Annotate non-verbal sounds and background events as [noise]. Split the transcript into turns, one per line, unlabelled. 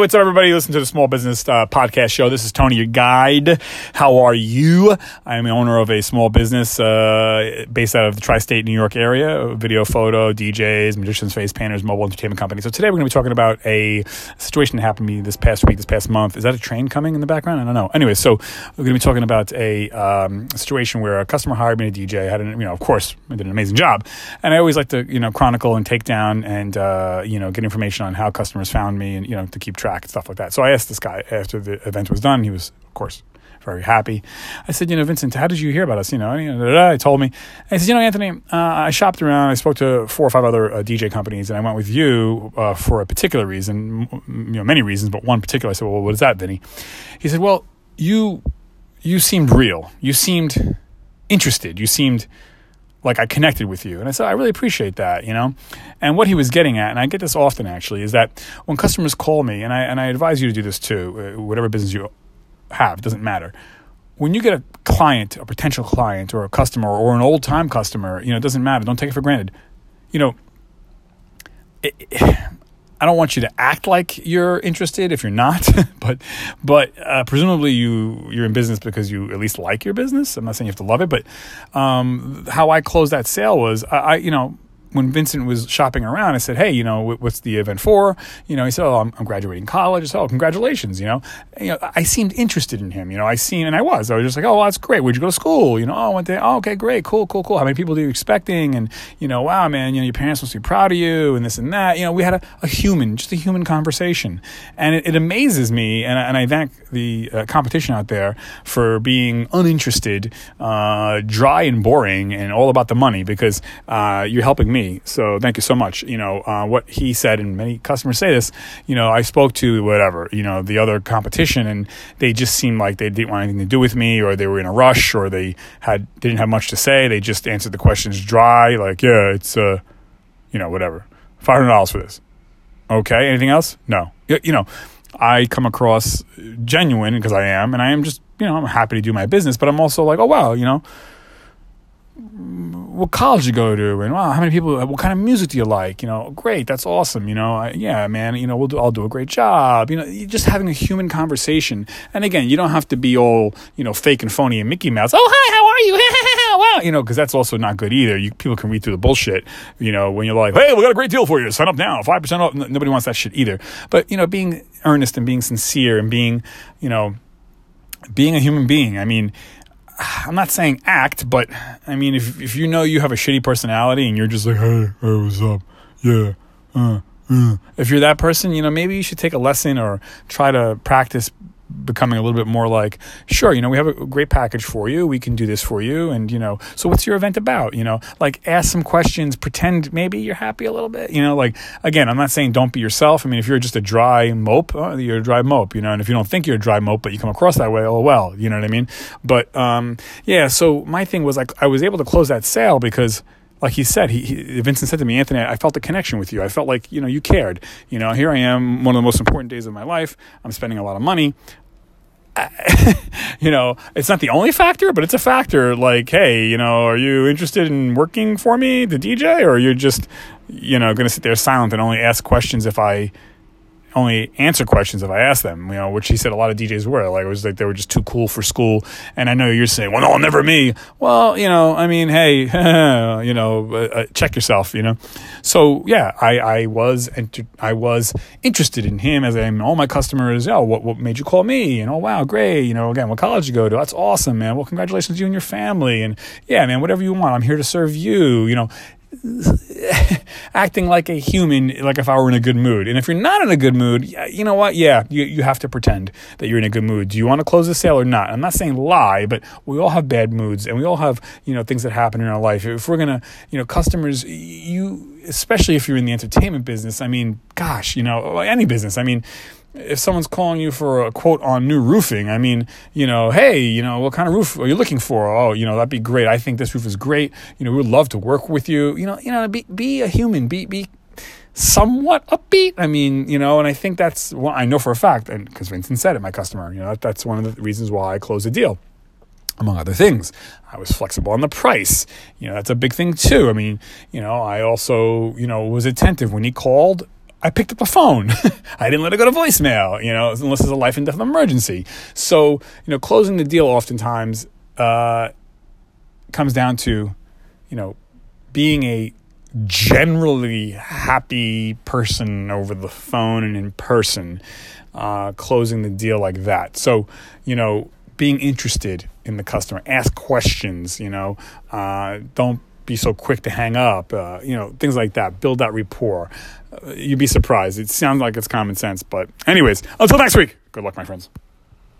What's up, everybody? Listen to the Small Business uh, Podcast Show. This is Tony, your guide. How are you? I am the owner of a small business uh, based out of the tri state New York area video, photo, DJs, magicians, face painters, mobile entertainment company. So, today we're going to be talking about a situation that happened to me this past week, this past month. Is that a train coming in the background? I don't know. Anyway, so we're going to be talking about a um, situation where a customer hired me a DJ. I had, an, you know, of course, I did an amazing job. And I always like to, you know, chronicle and take down and, uh, you know, get information on how customers found me and, you know, to keep track track and stuff like that. So I asked this guy after the event was done. He was, of course, very happy. I said, you know, Vincent, how did you hear about us? You know, and he told me. And he said, you know, Anthony, uh, I shopped around. I spoke to four or five other uh, DJ companies, and I went with you uh, for a particular reason. You know, many reasons, but one particular. I said, well, what is that, Vinny? He said, well, you you seemed real. You seemed interested. You seemed like I connected with you. And I said, I really appreciate that, you know? And what he was getting at, and I get this often actually, is that when customers call me, and I, and I advise you to do this too, uh, whatever business you have, it doesn't matter. When you get a client, a potential client, or a customer, or an old time customer, you know, it doesn't matter. Don't take it for granted. You know, it, I don't want you to act like you're interested if you're not, [laughs] but but uh, presumably you you're in business because you at least like your business. I'm not saying you have to love it, but um, how I closed that sale was I, I you know when Vincent was shopping around, I said, "Hey, you know, what's the event for?" You know, he said, "Oh, I'm, I'm graduating college." I said, "Oh, congratulations!" You know, and, you know, I seemed interested in him. You know, I seen, and I was. I was just like, "Oh, well, that's great. Where'd you go to school?" You know, "Oh, I went there." "Oh, okay, great, cool, cool, cool." How many people are you expecting? And you know, wow, man, you know, your parents must be proud of you, and this and that. You know, we had a, a human, just a human conversation, and it, it amazes me, and, and I thank the uh, competition out there for being uninterested, uh, dry and boring, and all about the money because uh, you're helping me. So thank you you so much. You know, uh, what he said, and many customers say this, you know, I spoke to whatever, you know, the other competition and they just seemed like they didn't want anything to do with me or they were in a rush or they had, didn't have much to say. They just answered the questions dry, like, yeah, it's, uh, you know, whatever. $500 for this. Okay. Anything else? No. You know, I come across genuine because I am, and I am just, you know, I'm happy to do my business, but I'm also like, oh, wow, you know, what college you go to and wow how many people what kind of music do you like? You know great that's awesome you know I, yeah man you know we'll do, I'll do a great job you know just having a human conversation. And again you don't have to be all you know fake and phony and Mickey Mouse oh hi how are you? [laughs] Wow you know because that's also not good either. You people can read through the bullshit you know when you're like hey we got a great deal for you sign up now 5% off. Nobody wants that shit either. But you know being earnest and being sincere and being you know being a human being I mean I'm not saying act, but I mean, if if you know you have a shitty personality and you're just like, hey, hey, what's up? Yeah, uh, uh. if you're that person, you know, maybe you should take a lesson or try to practice becoming a little bit more like, sure, you know, we have a great package for you. We can do this for you. And, you know, so what's your event about? You know, like ask some questions, pretend maybe you're happy a little bit. You know, like, again, I'm not saying don't be yourself. I mean, if you're just a dry mope, uh, you're a dry mope, you know, and if you don't think you're a dry mope, but you come across that way, oh, well, you know what I mean? But, um, yeah, so my thing was like, I was able to close that sale because, like he said, he, he, Vincent said to me, Anthony, I felt a connection with you. I felt like you know you cared. You know, here I am, one of the most important days of my life. I'm spending a lot of money. [laughs] you know, it's not the only factor, but it's a factor. Like, hey, you know, are you interested in working for me, the DJ, or are you just, you know, going to sit there silent and only ask questions if I only answer questions if I ask them, you know, which he said a lot of DJs were. Like, it was like they were just too cool for school. And I know you're saying, well, no, never me. Well, you know, I mean, hey, [laughs] you know, uh, uh, check yourself, you know. So, yeah, I, I was enter- I was interested in him as I'm all my customers, oh, what, what made you call me? And oh, wow, great. You know, again, what college you go to? That's awesome, man. Well, congratulations to you and your family. And yeah, man, whatever you want, I'm here to serve you, you know [laughs] acting like a human, like if I were in a good mood. And if you're not in a good mood, you know what? Yeah, you, you have to pretend that you're in a good mood. Do you want to close the sale or not? I'm not saying lie, but we all have bad moods and we all have, you know, things that happen in our life. If we're going to, you know, customers, you, especially if you're in the entertainment business, I mean, gosh, you know, any business, I mean, if someone's calling you for a quote on new roofing, I mean, you know, hey, you know, what kind of roof are you looking for? Oh, you know, that'd be great. I think this roof is great. You know, we would love to work with you. You know, you know, be be a human. Be be somewhat upbeat. I mean, you know, and I think that's what I know for a fact, and because Vincent said it, my customer, you know, that, that's one of the reasons why I closed a deal. Among other things, I was flexible on the price. You know, that's a big thing too. I mean, you know, I also, you know, was attentive when he called I picked up the phone. [laughs] I didn't let it go to voicemail, you know, unless it's a life and death emergency. So, you know, closing the deal oftentimes uh, comes down to, you know, being a generally happy person over the phone and in person, uh, closing the deal like that. So, you know, being interested in the customer, ask questions, you know, uh, don't be so quick to hang up, uh, you know, things like that. Build that rapport. Uh, you'd be surprised. It sounds like it's common sense, but, anyways, until next week, good luck, my friends.